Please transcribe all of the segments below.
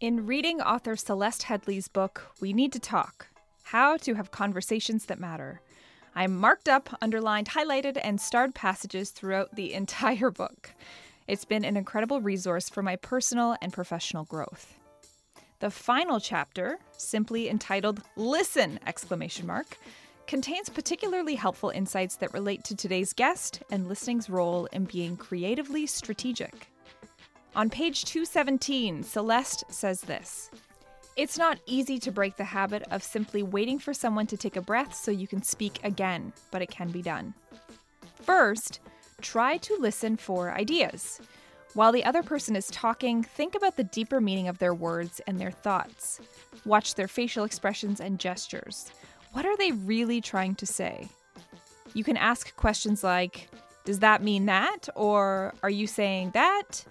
In reading author Celeste Headlee's book, We Need to Talk How to Have Conversations That Matter, I marked up, underlined, highlighted, and starred passages throughout the entire book. It's been an incredible resource for my personal and professional growth. The final chapter, simply entitled Listen! exclamation mark, contains particularly helpful insights that relate to today's guest and listening's role in being creatively strategic. On page 217, Celeste says this It's not easy to break the habit of simply waiting for someone to take a breath so you can speak again, but it can be done. First, try to listen for ideas. While the other person is talking, think about the deeper meaning of their words and their thoughts. Watch their facial expressions and gestures. What are they really trying to say? You can ask questions like, Does that mean that? Or Are you saying that?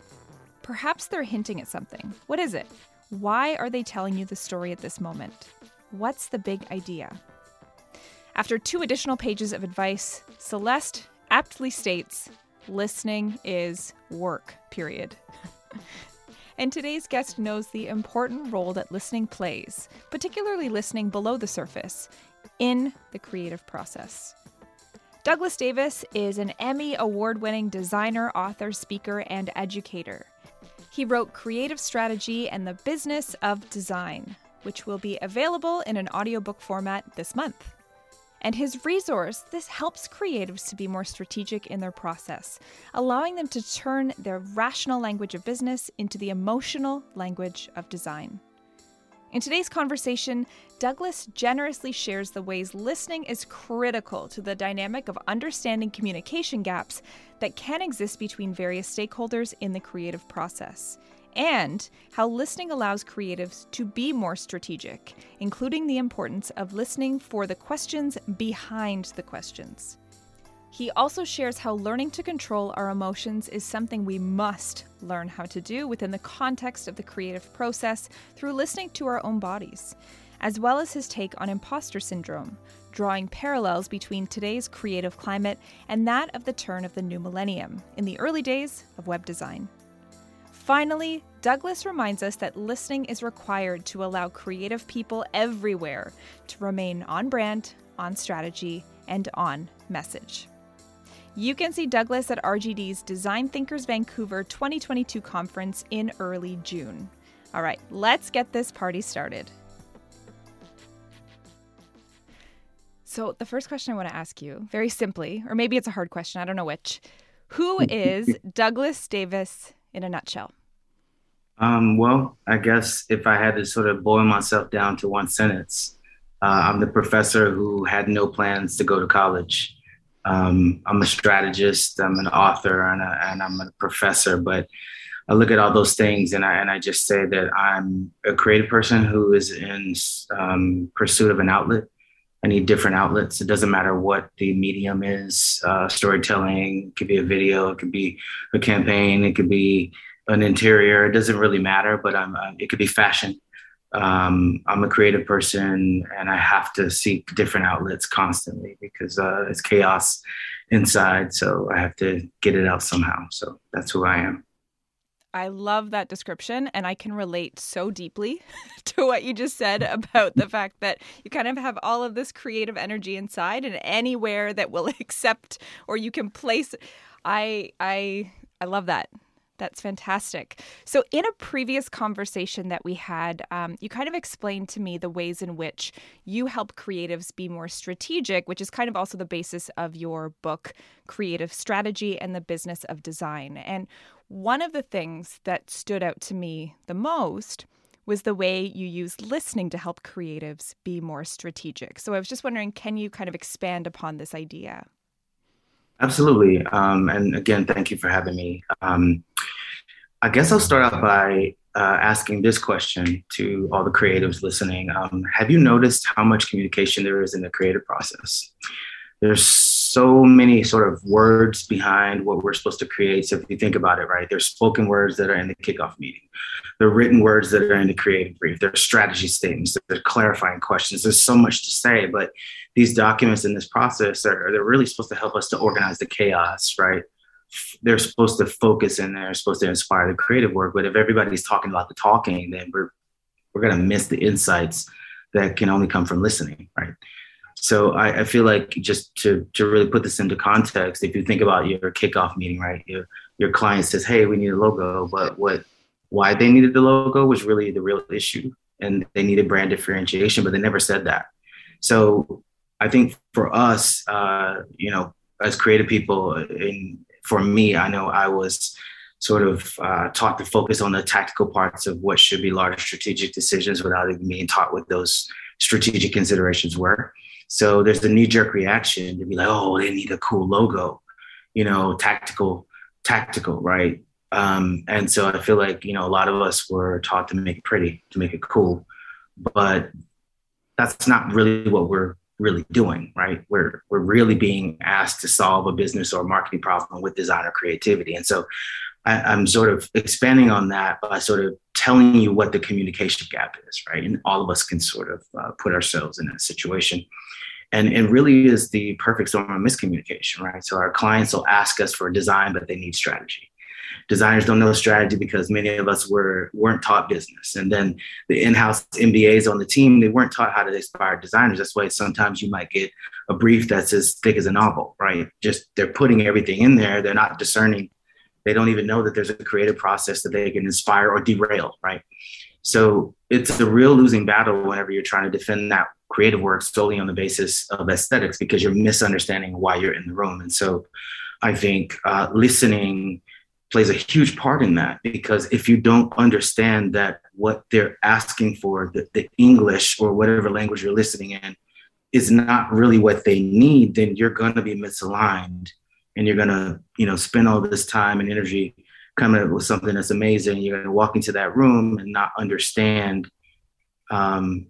Perhaps they're hinting at something. What is it? Why are they telling you the story at this moment? What's the big idea? After two additional pages of advice, Celeste aptly states listening is work, period. and today's guest knows the important role that listening plays, particularly listening below the surface, in the creative process. Douglas Davis is an Emmy award winning designer, author, speaker, and educator. He wrote Creative Strategy and the Business of Design, which will be available in an audiobook format this month. And his resource, this helps creatives to be more strategic in their process, allowing them to turn their rational language of business into the emotional language of design. In today's conversation, Douglas generously shares the ways listening is critical to the dynamic of understanding communication gaps that can exist between various stakeholders in the creative process, and how listening allows creatives to be more strategic, including the importance of listening for the questions behind the questions. He also shares how learning to control our emotions is something we must learn how to do within the context of the creative process through listening to our own bodies, as well as his take on imposter syndrome, drawing parallels between today's creative climate and that of the turn of the new millennium in the early days of web design. Finally, Douglas reminds us that listening is required to allow creative people everywhere to remain on brand, on strategy, and on message. You can see Douglas at RGD's Design Thinkers Vancouver 2022 conference in early June. All right, let's get this party started. So, the first question I want to ask you, very simply, or maybe it's a hard question, I don't know which. Who is Douglas Davis in a nutshell? Um, well, I guess if I had to sort of boil myself down to one sentence, uh, I'm the professor who had no plans to go to college. Um, I'm a strategist, I'm an author, and, a, and I'm a professor. But I look at all those things and I, and I just say that I'm a creative person who is in um, pursuit of an outlet. I need different outlets. It doesn't matter what the medium is uh, storytelling, could be a video, it could be a campaign, it could be an interior. It doesn't really matter, but I'm, uh, it could be fashion um, I'm a creative person and I have to seek different outlets constantly because uh, it's chaos inside. So I have to get it out somehow. So that's who I am. I love that description, and I can relate so deeply to what you just said about the fact that you kind of have all of this creative energy inside, and anywhere that will accept or you can place. I I I love that. That's fantastic. So, in a previous conversation that we had, um, you kind of explained to me the ways in which you help creatives be more strategic, which is kind of also the basis of your book, Creative Strategy and the Business of Design. And one of the things that stood out to me the most was the way you use listening to help creatives be more strategic. So, I was just wondering can you kind of expand upon this idea? Absolutely. Um, and again, thank you for having me. Um, I guess I'll start out by uh, asking this question to all the creatives listening. Um, have you noticed how much communication there is in the creative process? There's so many sort of words behind what we're supposed to create. So if you think about it, right, there's spoken words that are in the kickoff meeting. There are written words that are in the creative brief. There are strategy statements. There's clarifying questions. There's so much to say, but these documents in this process are they're really supposed to help us to organize the chaos, right? They're supposed to focus and they're supposed to inspire the creative work. But if everybody's talking about the talking, then we're we're gonna miss the insights that can only come from listening, right? So I, I, feel like just to to really put this into context, if you think about your kickoff meeting, right, your your client says, "Hey, we need a logo," but what why they needed the logo was really the real issue, and they needed brand differentiation, but they never said that. So I think for us, uh, you know, as creative people, and for me, I know I was sort of uh, taught to focus on the tactical parts of what should be large strategic decisions without even being taught what those strategic considerations were. So there's a knee jerk reaction to be like, oh, they need a cool logo, you know, tactical, tactical, right? Um, and so I feel like, you know, a lot of us were taught to make it pretty, to make it cool, but that's not really what we're really doing, right? We're we're really being asked to solve a business or marketing problem with designer creativity. And so I, am sort of expanding on that by sort of telling you what the communication gap is, right? And all of us can sort of uh, put ourselves in that situation. And it really is the perfect storm of miscommunication, right? So our clients will ask us for a design, but they need strategy. Designers don't know strategy because many of us were weren't taught business, and then the in-house MBAs on the team they weren't taught how to inspire designers. That's why sometimes you might get a brief that's as thick as a novel, right? Just they're putting everything in there. They're not discerning they don't even know that there's a creative process that they can inspire or derail, right? So it's a real losing battle whenever you're trying to defend that creative work solely on the basis of aesthetics because you're misunderstanding why you're in the room. And so I think uh, listening plays a huge part in that because if you don't understand that what they're asking for, the, the English or whatever language you're listening in, is not really what they need, then you're going to be misaligned and you're gonna you know spend all this time and energy coming up with something that's amazing you're gonna walk into that room and not understand um,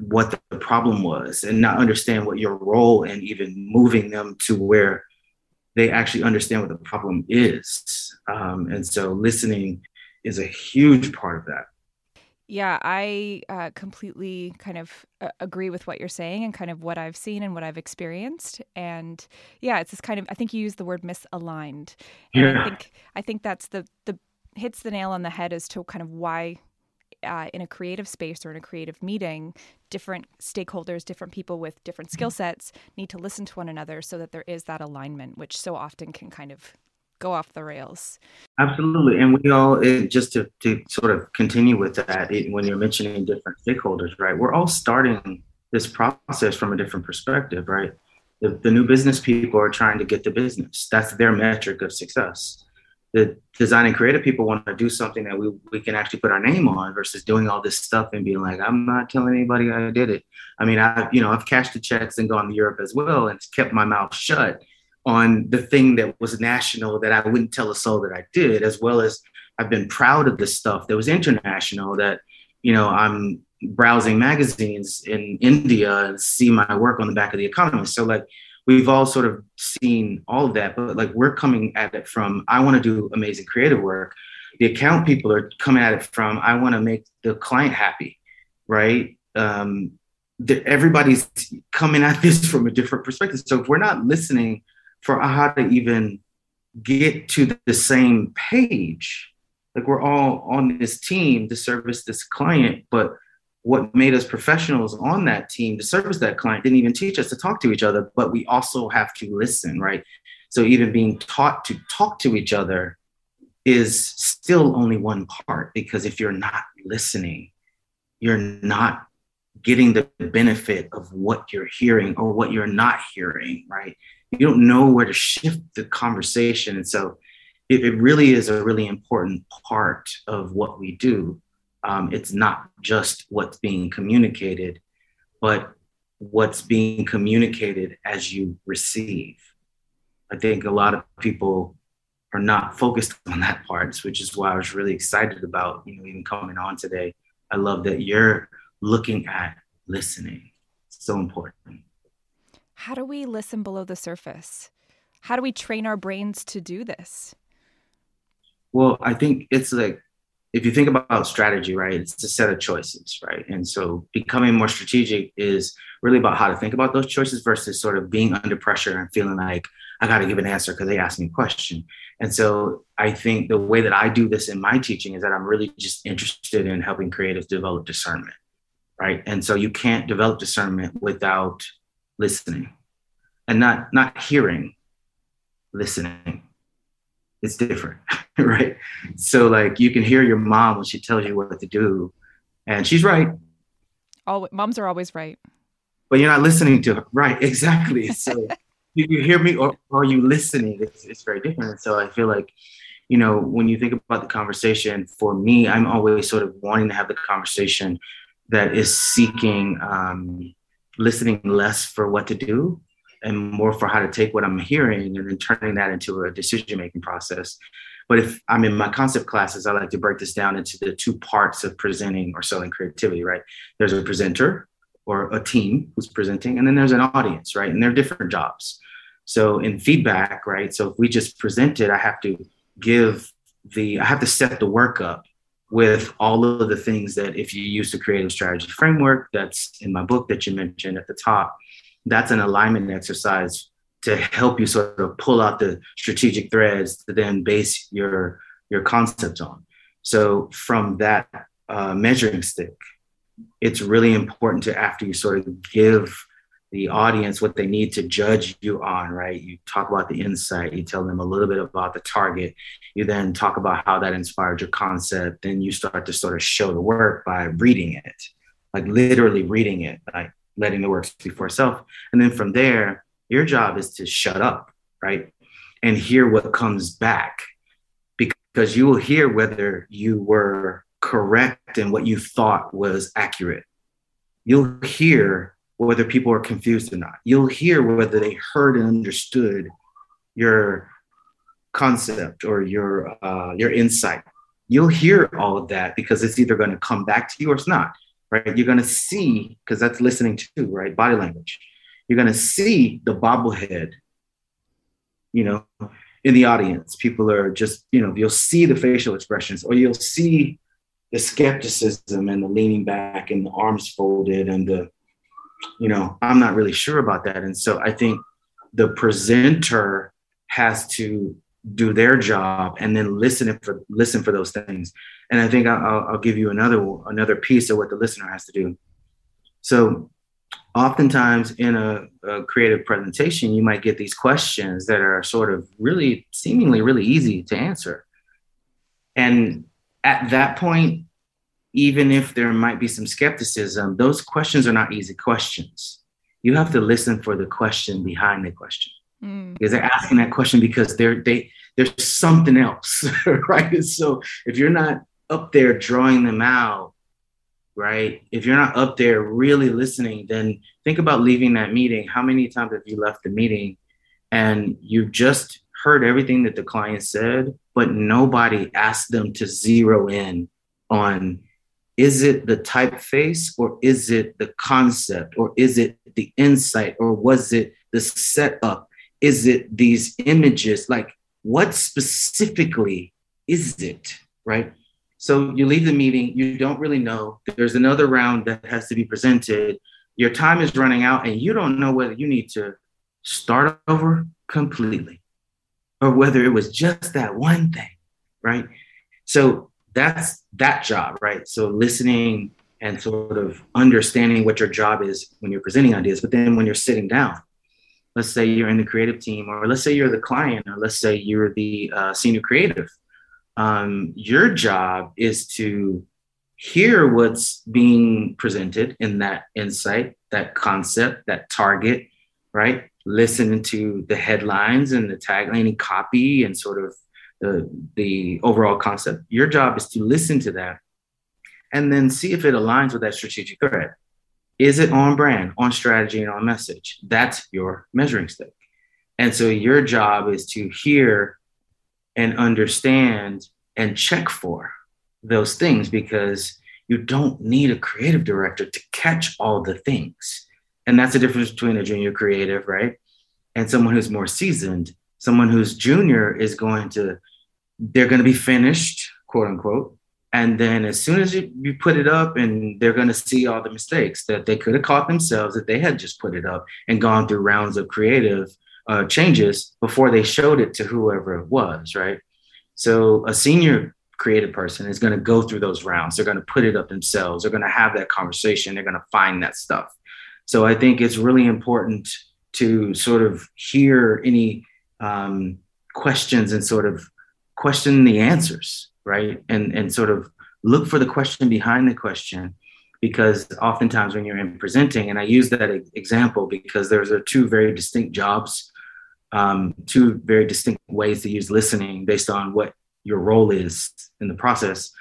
what the problem was and not understand what your role in even moving them to where they actually understand what the problem is. Um, and so listening is a huge part of that yeah, I uh, completely kind of uh, agree with what you're saying and kind of what I've seen and what I've experienced. And yeah, it's this kind of I think you used the word misaligned. And yeah. I think I think that's the the hits the nail on the head as to kind of why uh, in a creative space or in a creative meeting, different stakeholders, different people with different skill sets need to listen to one another so that there is that alignment, which so often can kind of go off the rails. Absolutely. And we all, it, just to, to sort of continue with that, it, when you're mentioning different stakeholders, right, we're all starting this process from a different perspective, right? The, the new business people are trying to get the business. That's their metric of success. The design and creative people want to do something that we, we can actually put our name on versus doing all this stuff and being like, I'm not telling anybody I did it. I mean, I, you know, I've cashed the checks and gone to Europe as well and kept my mouth shut on the thing that was national that I wouldn't tell a soul that I did, as well as I've been proud of the stuff that was international that, you know, I'm browsing magazines in India and see my work on the back of the Economist. So like we've all sort of seen all of that, but like we're coming at it from I want to do amazing creative work. The account people are coming at it from I want to make the client happy, right? Um, the, everybody's coming at this from a different perspective. So if we're not listening for how to even get to the same page. Like we're all on this team to service this client, but what made us professionals on that team to service that client didn't even teach us to talk to each other, but we also have to listen, right? So even being taught to talk to each other is still only one part because if you're not listening, you're not getting the benefit of what you're hearing or what you're not hearing, right? You don't know where to shift the conversation. And so it, it really is a really important part of what we do. Um, it's not just what's being communicated, but what's being communicated as you receive. I think a lot of people are not focused on that part, which is why I was really excited about, you know, even coming on today. I love that you're looking at listening. So important. How do we listen below the surface? How do we train our brains to do this? Well, I think it's like if you think about strategy, right, it's a set of choices, right? And so becoming more strategic is really about how to think about those choices versus sort of being under pressure and feeling like I got to give an answer because they asked me a question. And so I think the way that I do this in my teaching is that I'm really just interested in helping creatives develop discernment, right? And so you can't develop discernment without listening and not not hearing, listening it's different, right? So like you can hear your mom when she tells you what to do, and she's right. All moms are always right. But you're not listening to her, right? Exactly. So you, you hear me, or, or are you listening? It's, it's very different. So I feel like, you know, when you think about the conversation, for me, I'm always sort of wanting to have the conversation that is seeking um, listening less for what to do and more for how to take what I'm hearing and then turning that into a decision making process. But if I'm in my concept classes, I like to break this down into the two parts of presenting or selling creativity, right? There's a presenter or a team who's presenting, and then there's an audience, right? And they're different jobs. So in feedback, right? So if we just present it, I have to give the, I have to set the work up with all of the things that if you use the creative strategy framework that's in my book that you mentioned at the top, that's an alignment exercise to help you sort of pull out the strategic threads to then base your your concept on. So from that uh, measuring stick, it's really important to after you sort of give the audience what they need to judge you on, right? You talk about the insight, you tell them a little bit about the target, you then talk about how that inspired your concept, then you start to sort of show the work by reading it, like literally reading it. Like letting the work speak for itself. And then from there, your job is to shut up, right? And hear what comes back because you will hear whether you were correct in what you thought was accurate. You'll hear whether people are confused or not. You'll hear whether they heard and understood your concept or your uh, your insight. You'll hear all of that because it's either going to come back to you or it's not right? You're going to see, because that's listening to, right? Body language. You're going to see the bobblehead, you know, in the audience. People are just, you know, you'll see the facial expressions or you'll see the skepticism and the leaning back and the arms folded and the, you know, I'm not really sure about that. And so I think the presenter has to do their job and then listen for listen for those things. And i think I'll, I'll give you another another piece of what the listener has to do. So oftentimes in a, a, creative presentation you might get these questions that are sort of really seemingly really easy to answer. And at that point even if there might be some skepticism those questions are not easy questions you have to listen for the question behind the question mm. because they're asking that question because they're they there's something else, right? So if you're not up there drawing them out, right? If you're not up there really listening, then think about leaving that meeting. How many times have you left the meeting and you've just heard everything that the client said, but nobody asked them to zero in on is it the typeface or is it the concept or is it the insight or was it the setup? Is it these images? Like what specifically is it right? So you leave the meeting you don't really know. There's another round that has to be presented. Your time is running out and you don't know whether you need to start over completely or whether it was just that one thing right? So that's that job right? So listening and sort of understanding what your job is when you're presenting ideas. But then when you're sitting down let's say you're in the creative team or let's say you're the client or let's say you're the uh, senior creative um, your job is to hear what's being presented in that insight that concept that target right? Listen to the headlines and the tagline and copy and sort of the, overall concept your job is to listen to that and then see if it aligns with that strategic thread is it on brand, on strategy, and on message? That's your measuring stick. And so your job is to hear and understand and check for those things because you don't need a creative director to catch all the things. And that's the difference between a junior creative, right? And someone who's more seasoned. Someone who's junior is going to, they're going to be finished, quote unquote. And then as soon as you, you put it up, and they're going to see all the mistakes that they could have caught themselves if they had just put it up and gone through rounds of creative uh, changes before they showed it to whoever it was, right? So a senior creative person is going to go through those rounds. They're going to put it up themselves. They're going to have that conversation. They're going to find that stuff. So I think it's really important to sort of hear any um, questions and sort of question the answers, right? And and sort of look for the question behind the question, because oftentimes when you're in presenting, and I use that example because there's are two very distinct jobs, um, two very distinct ways to use listening based on what your role is in the process.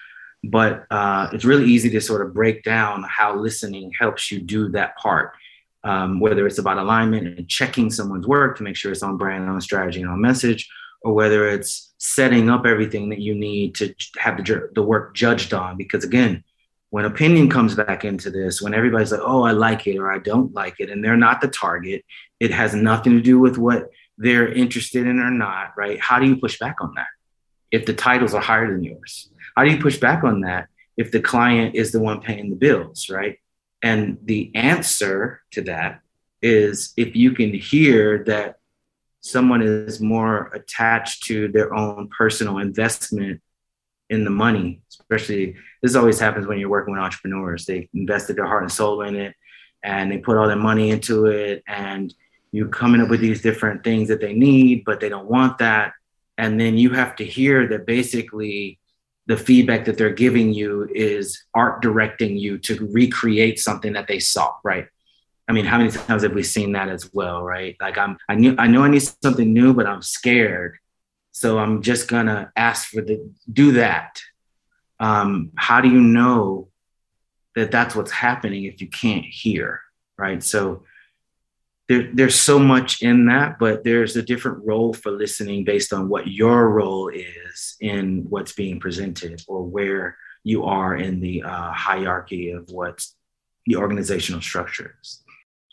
But uh, it's really easy to sort of break down how listening helps you do that part, um, whether it's about alignment and checking someone's work to make sure it's on brand, on strategy, and on message, or whether it's setting up everything that you need to have the, the work judged on. Because again, when opinion comes back into this, when everybody's like, oh, I like it or I don't like it, and they're not the target, it has nothing to do with what they're interested in or not, right? How do you push back on that? if the titles are higher than yours? How do you push back on that if the client is the one paying the bills, right? And the answer to that is if you can hear that someone is more attached to their own personal investment in the money, especially this always happens when you're working with entrepreneurs. They invested their heart and soul in it and they put all their money into it and you're coming up with these different things that they need, but they don't want that and then you have to hear that basically the feedback that they're giving you is art directing you to recreate something that they saw right? I mean how many times have we seen that as well right? Like i'm i knew i know i need something new but i'm scared. So i'm just gonna ask for the do that. Um, how do you know that that's what's happening if you can't hear right? So there, there's so much in that, but there's a different role for listening based on what your role is in what's being presented or where you are in the uh, hierarchy of what the organizational structure is.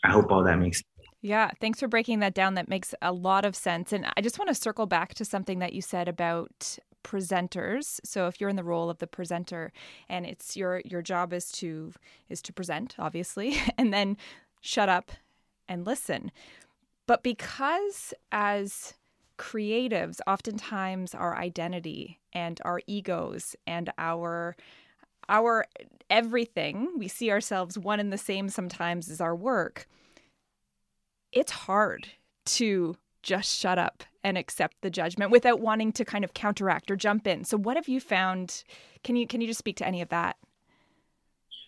I hope all that makes sense. Yeah, thanks for breaking that down. That makes a lot of sense. And I just want to circle back to something that you said about presenters. So if you're in the role of the presenter and it's your your job is to is to present, obviously, and then shut up and listen. But because as creatives, oftentimes our identity and our egos and our our everything, we see ourselves one and the same sometimes as our work. It's hard to just shut up and accept the judgment without wanting to kind of counteract or jump in. So what have you found? Can you can you just speak to any of that?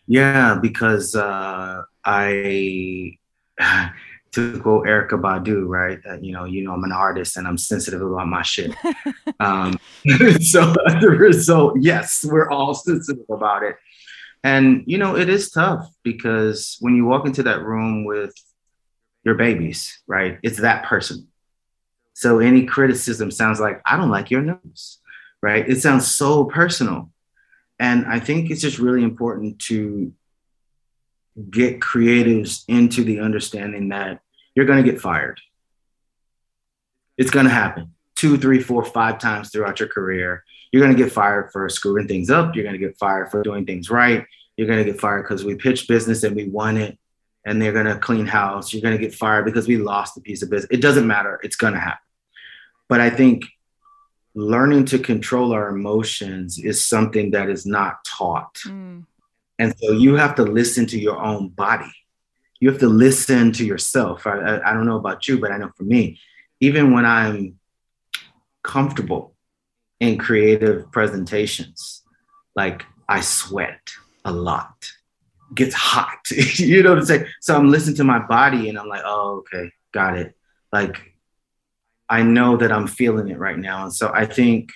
Yeah, because uh, I to quote Erykah Badu, right? That you know, you know, I'm an artist and I'm sensitive about my shit. um, so as a result, yes, we're all sensitive about it. And you know, it is tough because when you walk into that room with your babies, right? It's that person. So any criticism sounds like, I don't like your nose, right? It sounds so personal. And I think it's just really important to get creatives into the understanding that you're going to get fired. It's going to happen two, three, four, five times throughout your career. You're going to get fired for screwing things up. You're going to get fired for doing things right. You're going to get fired because we pitched business and we won it and they're going to clean house. You're going to get fired because we lost a piece of business. It doesn't matter. It's going to happen. But I think learning to control our emotions is something that is not taught. Mm. And so you have to listen to your own body. You have to listen to yourself. I, I, I don't know about you, but I know for me, even when I'm comfortable in creative presentations, like I sweat a lot, gets hot. you know what I'm saying? So I'm listening to my body and I'm like, oh, okay, got it. Like I know that I'm feeling it right now. And so I think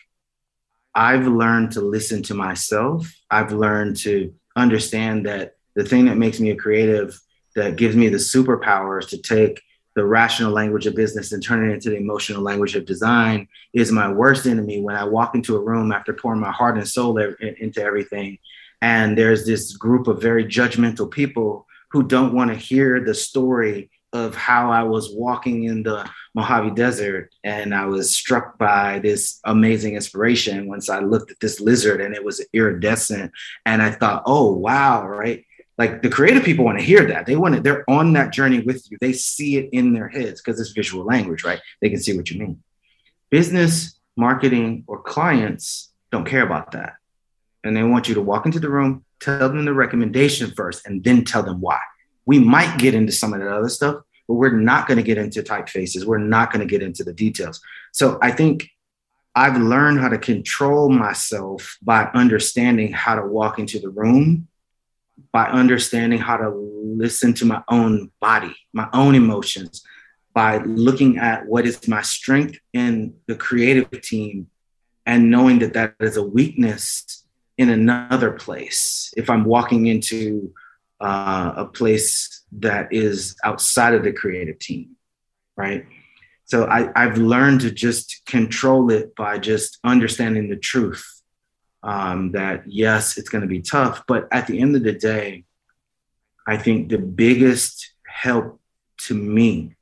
I've learned to listen to myself. I've learned to understand that the thing that makes me a creative, that gives me the superpowers to take the rational language of business and turn it into the emotional language of design is my worst enemy when I walk into a room after pouring my heart and soul into everything. And there's this group of very judgmental people who don't want to hear the story of how I was walking in the Mojave Desert and I was struck by this amazing inspiration once I looked at this lizard and it was iridescent. And I thought, oh, wow, right? like the creative people want to hear that. They want to they're on that journey with you. They see it in their heads because it's visual language right? They can see what you mean. Business marketing or clients don't care about that. And they want you to walk into the room tell them the recommendation first and then tell them why we might get into some of that other stuff but we're not going to get into typefaces we're not going to get into the details so i think i've learned how to control myself by understanding how to walk into the room by understanding how to listen to my own body, my own emotions, by looking at what is my strength in the creative team and knowing that that is a weakness in another place. If I'm walking into uh, a place that is outside of the creative team, right? So I, I've learned to just control it by just understanding the truth um, that yes, it's going to be tough. But at the end of the day, I think the biggest help to me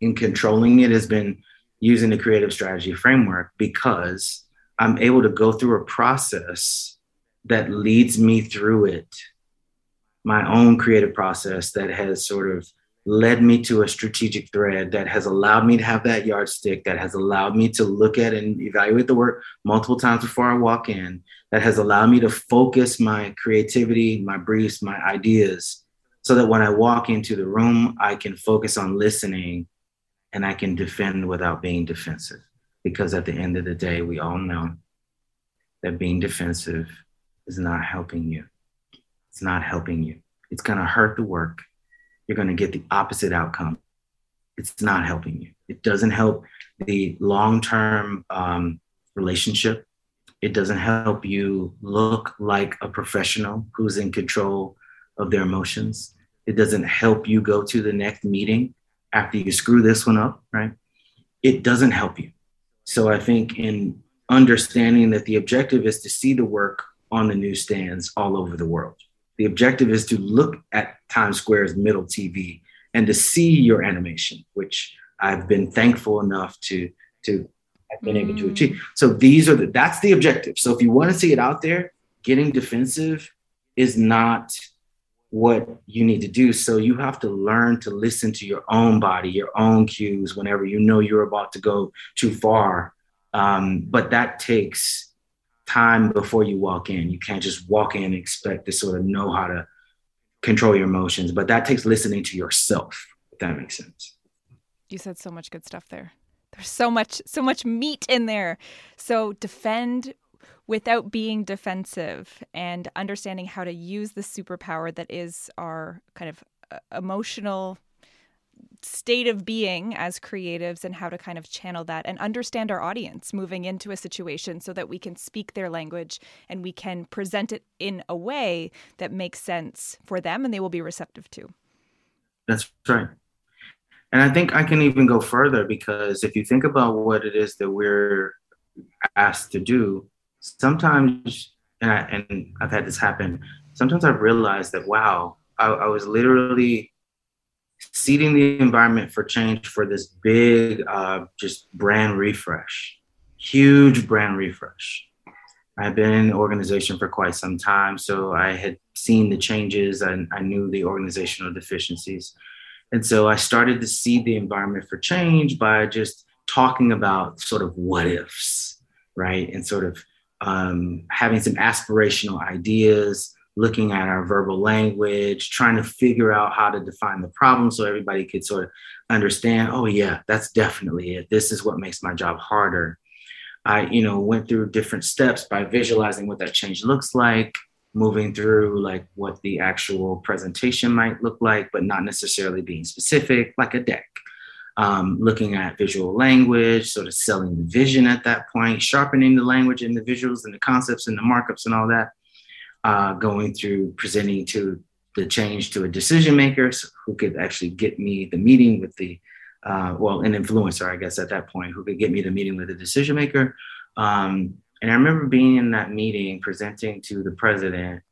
in controlling it has been using the creative strategy framework because I'm able to go through a process that leads me through it, my own creative process that has sort of led me to a strategic thread that has allowed me to have that yardstick, that has allowed me to look at and evaluate the work multiple times before I walk in, that has allowed me to focus my creativity, my briefs, my ideas, so that when I walk into the room, I can focus on listening and I can defend without being defensive. Because at the end of the day, we all know that being defensive is not helping you. It's not helping you. It's going to hurt the work you're going to get the opposite outcome. It's not helping you. It doesn't help the long term um, relationship. It doesn't help you look like a professional who's in control of their emotions. It doesn't help you go to the next meeting after you screw this one up, right? It doesn't help you. So I think in understanding that the objective is to see the work on the newsstands all over the world. The objective is to look at Times Square's middle TV and to see your animation, which I've been thankful enough to to have been able to mm. achieve. So these are the that's the objective. So if you want to see it out there, getting defensive is not what you need to do. So you have to learn to listen to your own body, your own cues whenever you know you're about to go too far. Um, but that takes time before you walk in. You can't just walk in and expect to sort of know how to control your emotions, but that takes listening to yourself, if that makes sense. You said so much good stuff there. There's so much so much meat in there. So defend without being defensive and understanding how to use the superpower that is our kind of uh, emotional state of being as creatives and how to kind of channel that and understand our audience moving into a situation so that we can speak their language and we can present it in a way that makes sense for them and they will be receptive to. That's right. And I think I can even go further because if you think about what it is that we're asked to do, sometimes, and, I, I've had this happen, sometimes I've realized that, wow, I, I was literally seeding the environment for change for this big, uh, just brand refresh, huge brand refresh. I've been in the organization for quite some time, so I had seen the changes and I knew the organizational deficiencies. And so I started to seed the environment for change by just talking about sort of what ifs, right? And sort of um, having some aspirational ideas, looking at our verbal language, trying to figure out how to define the problem so everybody could sort of understand, oh yeah, that's definitely it. This is what makes my job harder. I, you know, went through different steps by visualizing what that change looks like, moving through like what the actual presentation might look like, but not necessarily being specific, like a deck. Um, looking at visual language, sort of selling the vision at that point, sharpening the language and the visuals and the concepts and the markups and all that uh, going through presenting to the change to a decision maker who could actually get me the meeting with the uh, well, an influencer, I guess, at that point, who could get me the meeting with a decision maker. Um, and I remember being in that meeting, presenting to the president,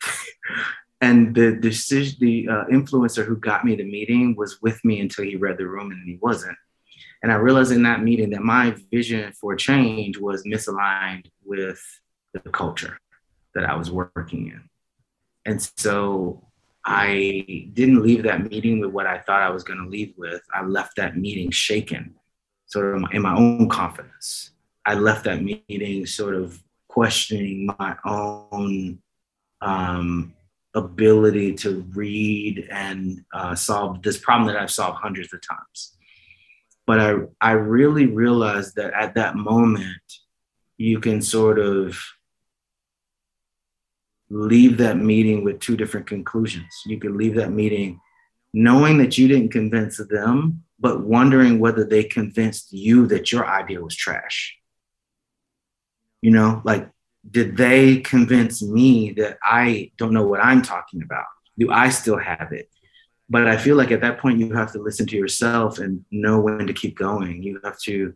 and the decision, the uh, influencer who got me the meeting was with me until he read the room, and he wasn't. And I realized in that meeting that my vision for change was misaligned with the culture that I was working in. And so I didn't leave that meeting with what I thought I was going to leave with. I left that meeting shaken, sort of in my own confidence. I left that meeting sort of questioning my own um, ability to read and uh, solve this problem that I've solved hundreds of times. But I, I really realized that at that moment, you can sort of leave that meeting with two different conclusions. You could leave that meeting knowing that you didn't convince them, but wondering whether they convinced you that your idea was trash. You know, like, did they convince me that I don't know what I'm talking about? Do I still have it? But I feel like at that point, you have to listen to yourself and know when to keep going. You have to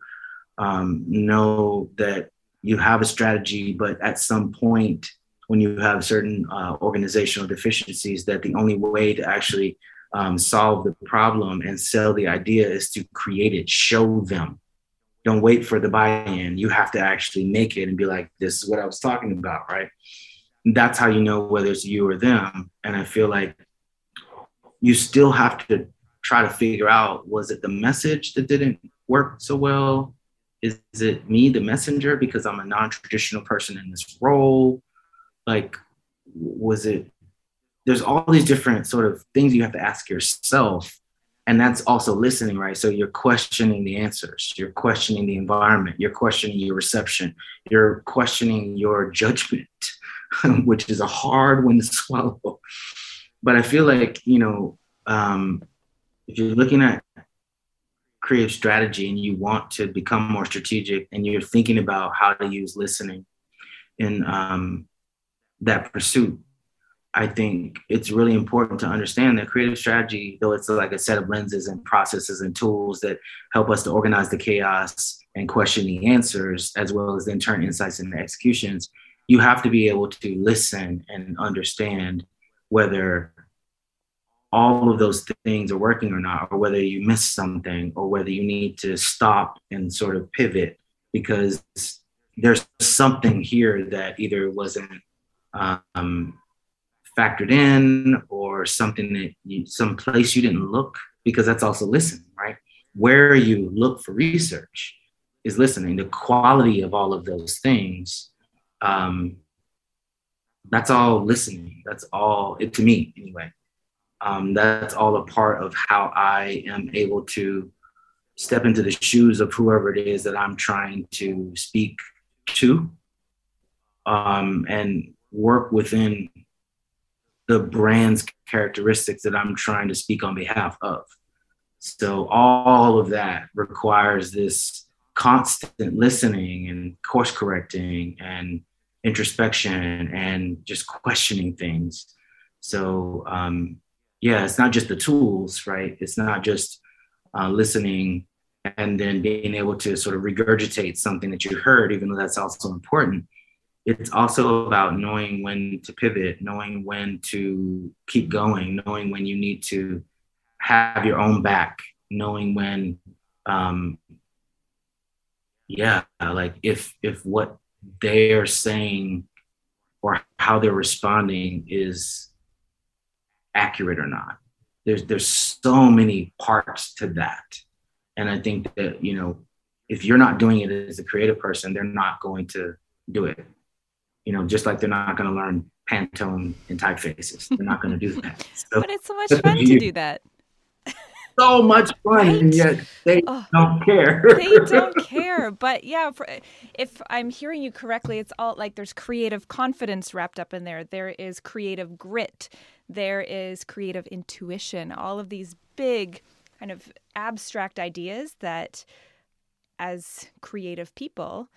um, know that you have a strategy, but at some point, when you have certain uh, organizational deficiencies that the only way to actually um, solve the problem and sell the idea is to create it, show them. Don't wait for the buy-in. You have to actually make it and be like, "This is what I was talking about," right? That's how you know whether it's you or them. And I feel like you still have to try to figure out: was it the message that didn't work so well? Is, is it me, the messenger, because I'm a non-traditional person in this role? Like was it there's all these different sort of things you have to ask yourself and that's also listening right? So you're questioning the answers you're questioning the environment you're questioning your reception you're questioning your judgment which is a hard one to swallow. But i feel like you know um, if you're looking at creative strategy and you want to become more strategic and you're thinking about how to use listening in um, that pursuit, I think it's really important to understand that creative strategy, though it's like a set of lenses and processes and tools that help us to organize the chaos and question the answers, as well as then turn insights into executions, you have to be able to listen and understand whether all of those things are working or not, or whether you missed something, or whether you need to stop and sort of pivot because there's something here that either wasn't um, factored in or something that you, some place you didn't look because that's also listening right? Where you look for research is listening. The quality of all of those things um, that's all listening. That's all it to me anyway. Um, that's all a part of how i am able to step into the shoes of whoever it is that i'm trying to speak to. Um, and work within the brand's characteristics that I'm trying to speak on behalf of. So all of that requires this constant listening and course correcting and introspection and just questioning things. So um, yeah, it's not just the tools, right? It's not just uh, listening and then being able to sort of regurgitate something that you heard, even though that's also important it's also about knowing when to pivot, knowing when to keep going, knowing when you need to have your own back, knowing when, um, yeah, like if if what they are saying or how they're responding is accurate or not. There's there's so many parts to that, and I think that you know if you're not doing it as a creative person, they're not going to do it you know, just like they're not going to learn Pantone and typefaces. They're not going to do that. So, but it's so much fun to do that. So much fun, right? and yet they oh, don't care. they don't care. But yeah, for, if I'm hearing you correctly, it's all like there's creative confidence wrapped up in there. There is creative grit. There is creative intuition. All of these big kind of abstract ideas that, as creative people,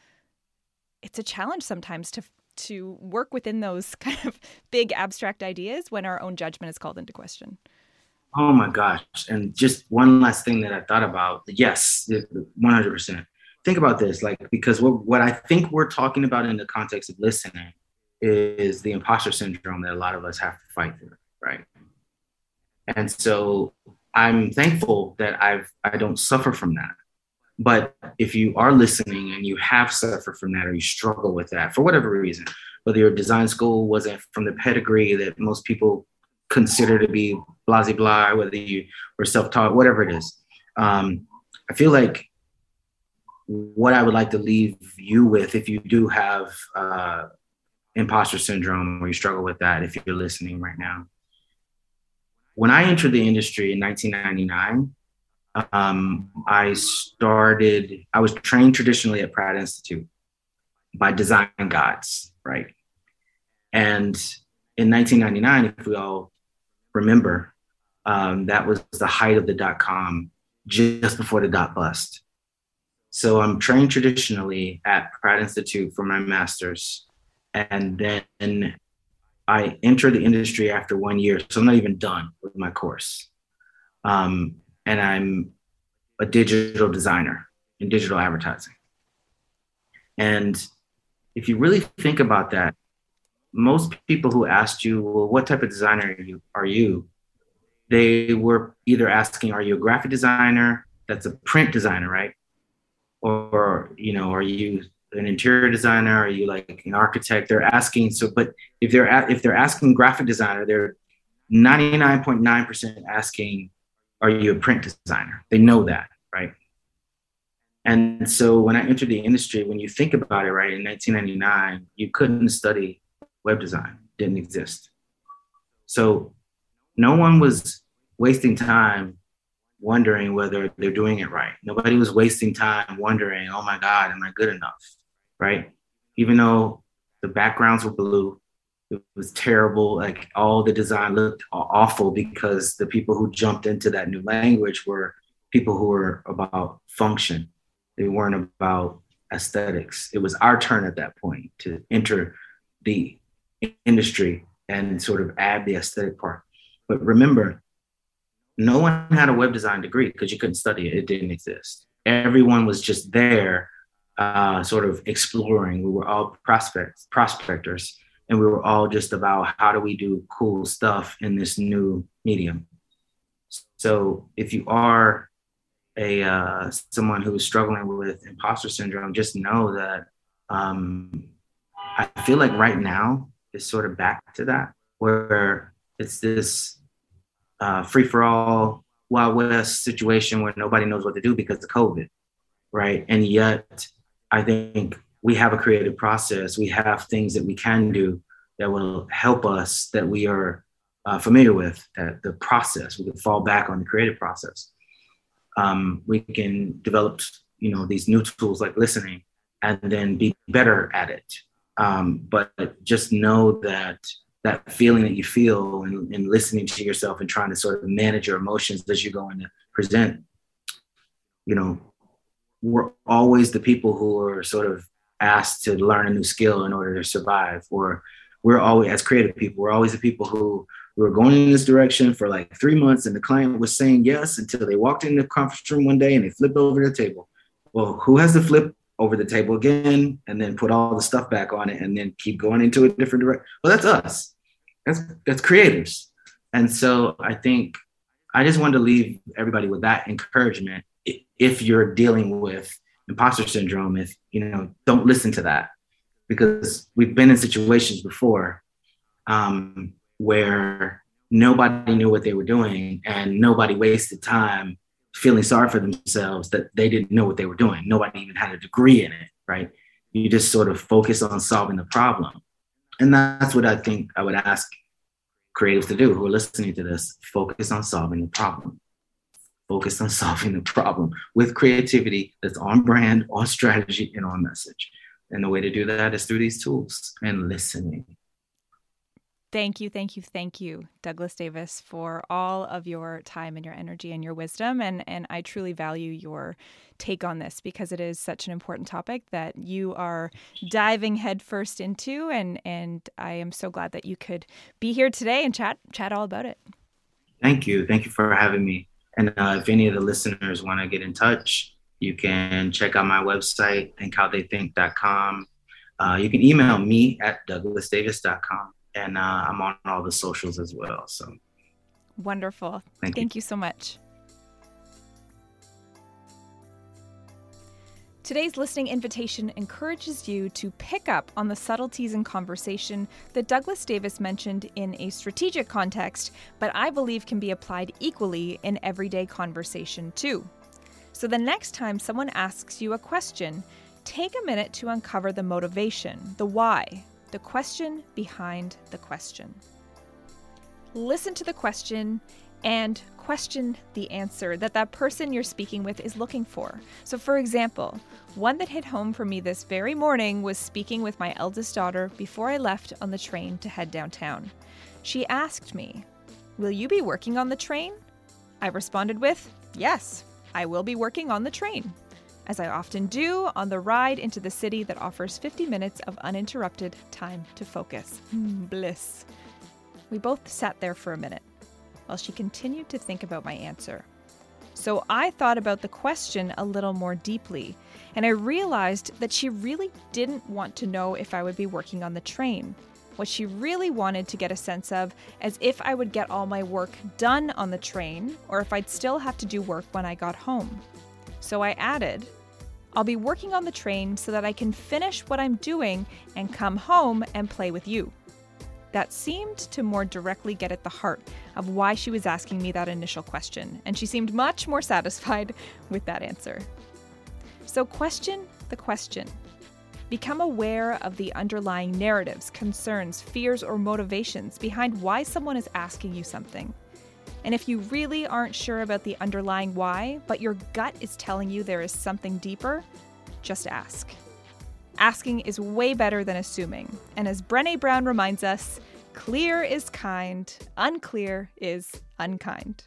it's a challenge sometimes to to work within those kind of big abstract ideas when our own judgment is called into question? Oh my gosh. And just one last thing that I thought about. Yes, 100%. Think about this, like, because what, what I think we're talking about in the context of listening is the imposter syndrome that a lot of us have to fight through, right? And so I'm thankful that I've I don't suffer from that. But if you are listening and you have suffered from that or you struggle with that for whatever reason, whether your design school wasn't from the pedigree that most people consider to be blah blah, whether you were self-taught, whatever it is, um, I feel like what I would like to leave you with, if you do have uh, imposter syndrome or you struggle with that, if you're listening right now, when I entered the industry in 1999, um, I started, I was trained traditionally at Pratt Institute by design gods, right? And in 1999, if we all remember, um, that was the height of the dot com just before the dot bust. So I'm trained traditionally at Pratt Institute for my master's. And then I entered the industry after one year, so I'm not even done with my course. Um, and I'm a digital designer in digital advertising. And if you really think about that, most people who asked you, well, what type of designer are you? Are you? They were either asking, are you a graphic designer? That's a print designer, right? Or, you know, are you an interior designer? Are you like an architect? They're asking. So, but if they're if they're asking graphic designer, they're 99.9% asking, are you a print designer? They know that, right? And so when I entered the industry, when you think about it, right, in 1999, you couldn't study web design, didn't exist. So no one was wasting time wondering whether they're doing it right. Nobody was wasting time wondering, oh my God, am I good enough? right? Even though the backgrounds were blue, it was terrible. Like all the design looked awful because the people who jumped into that new language were people who were about function. They weren't about aesthetics. It was our turn at that point to enter the industry and sort of add the aesthetic part. But remember, no one had a web design degree because you couldn't study it. It didn't exist. Everyone was just there uh, sort of exploring. We were all prospects, prospectors, and we were all just about how do we do cool stuff in this new medium. So if you are a uh, someone who is struggling with imposter syndrome, just know that um, I feel like right now is sort of back to that, where it's this uh, free for all Wild West situation where nobody knows what to do because of COVID, right? And yet I think we have a creative process. We have things that we can do that will help us that we are uh, familiar with, that the process, we can fall back on the creative process. Um, we can develop, you know, these new tools like listening and then be better at it. Um, but just know that that feeling that you feel and listening to yourself and trying to sort of manage your emotions as you go into present, you know, we're always the people who are sort of asked to learn a new skill in order to survive. Or we're always as creative people we're always the people who were going in this direction for like three months and the client was saying yes until they walked in the conference room one day and they flipped over the table. Well who has to flip over the table again and then put all the stuff back on it and then keep going into a different direction well that's us. That's that's creators. And so i think i just wanted to leave everybody with that encouragement. If you're dealing with imposter syndrome, if you know, don't listen to that because we've been in situations before um, where nobody knew what they were doing and nobody wasted time feeling sorry for themselves that they didn't know what they were doing. Nobody even had a degree in it, right? You just sort of focus on solving the problem. And that's what I think I would ask creatives to do who are listening to this focus on solving the problem focused on solving the problem with creativity that's on brand, on strategy, and on message. And the way to do that is through these tools and listening. Thank you, thank you, thank you, Douglas Davis, for all of your time and your energy and your wisdom. And, and I truly value your take on this because it is such an important topic that you are diving headfirst into. And, and I am so glad that you could be here today and chat chat all about it. Thank you. Thank you for having me. And uh, if any of the listeners want to get in touch, you can check out my website, thinkhowtheythink.com. Uh, you can email me at douglasdavis.com and uh, I'm on all the socials as well. So wonderful. Thank, Thank you. you so much. Today's listening invitation encourages you to pick up on the subtleties in conversation that Douglas Davis mentioned in a strategic context, but I believe can be applied equally in everyday conversation too. So the next time someone asks you a question, take a minute to uncover the motivation, the why, the question behind the question. Listen to the question and question the answer that that person you're speaking with is looking for. So, for example, one that hit home for me this very morning was speaking with my eldest daughter before I left on the train to head downtown. She asked me, Will you be working on the train? I responded with, Yes, I will be working on the train as I often do on the ride into the city that offers 50 minutes of uninterrupted time to focus. Mm, bliss. We both sat there for a minute while she continued to think about my answer. So I thought about the question a little more deeply, and I realized that she really didn't want to know if I would be working on the train. What she really wanted to get a sense of as if I would get all my work done on the train or if I'd still have to do work when I got home. So I added, I'll be working on the train so that I can finish what I'm doing and come home and play with you. That seemed to more directly get at the heart of why she was asking me that initial question, and she seemed much more satisfied with that answer. So, question the question. Become aware of the underlying narratives, concerns, fears, or motivations behind why someone is asking you something. And if you really aren't sure about the underlying why, but your gut is telling you there is something deeper, just ask. Asking is way better than assuming. And as Brene Brown reminds us, clear is kind, unclear is unkind.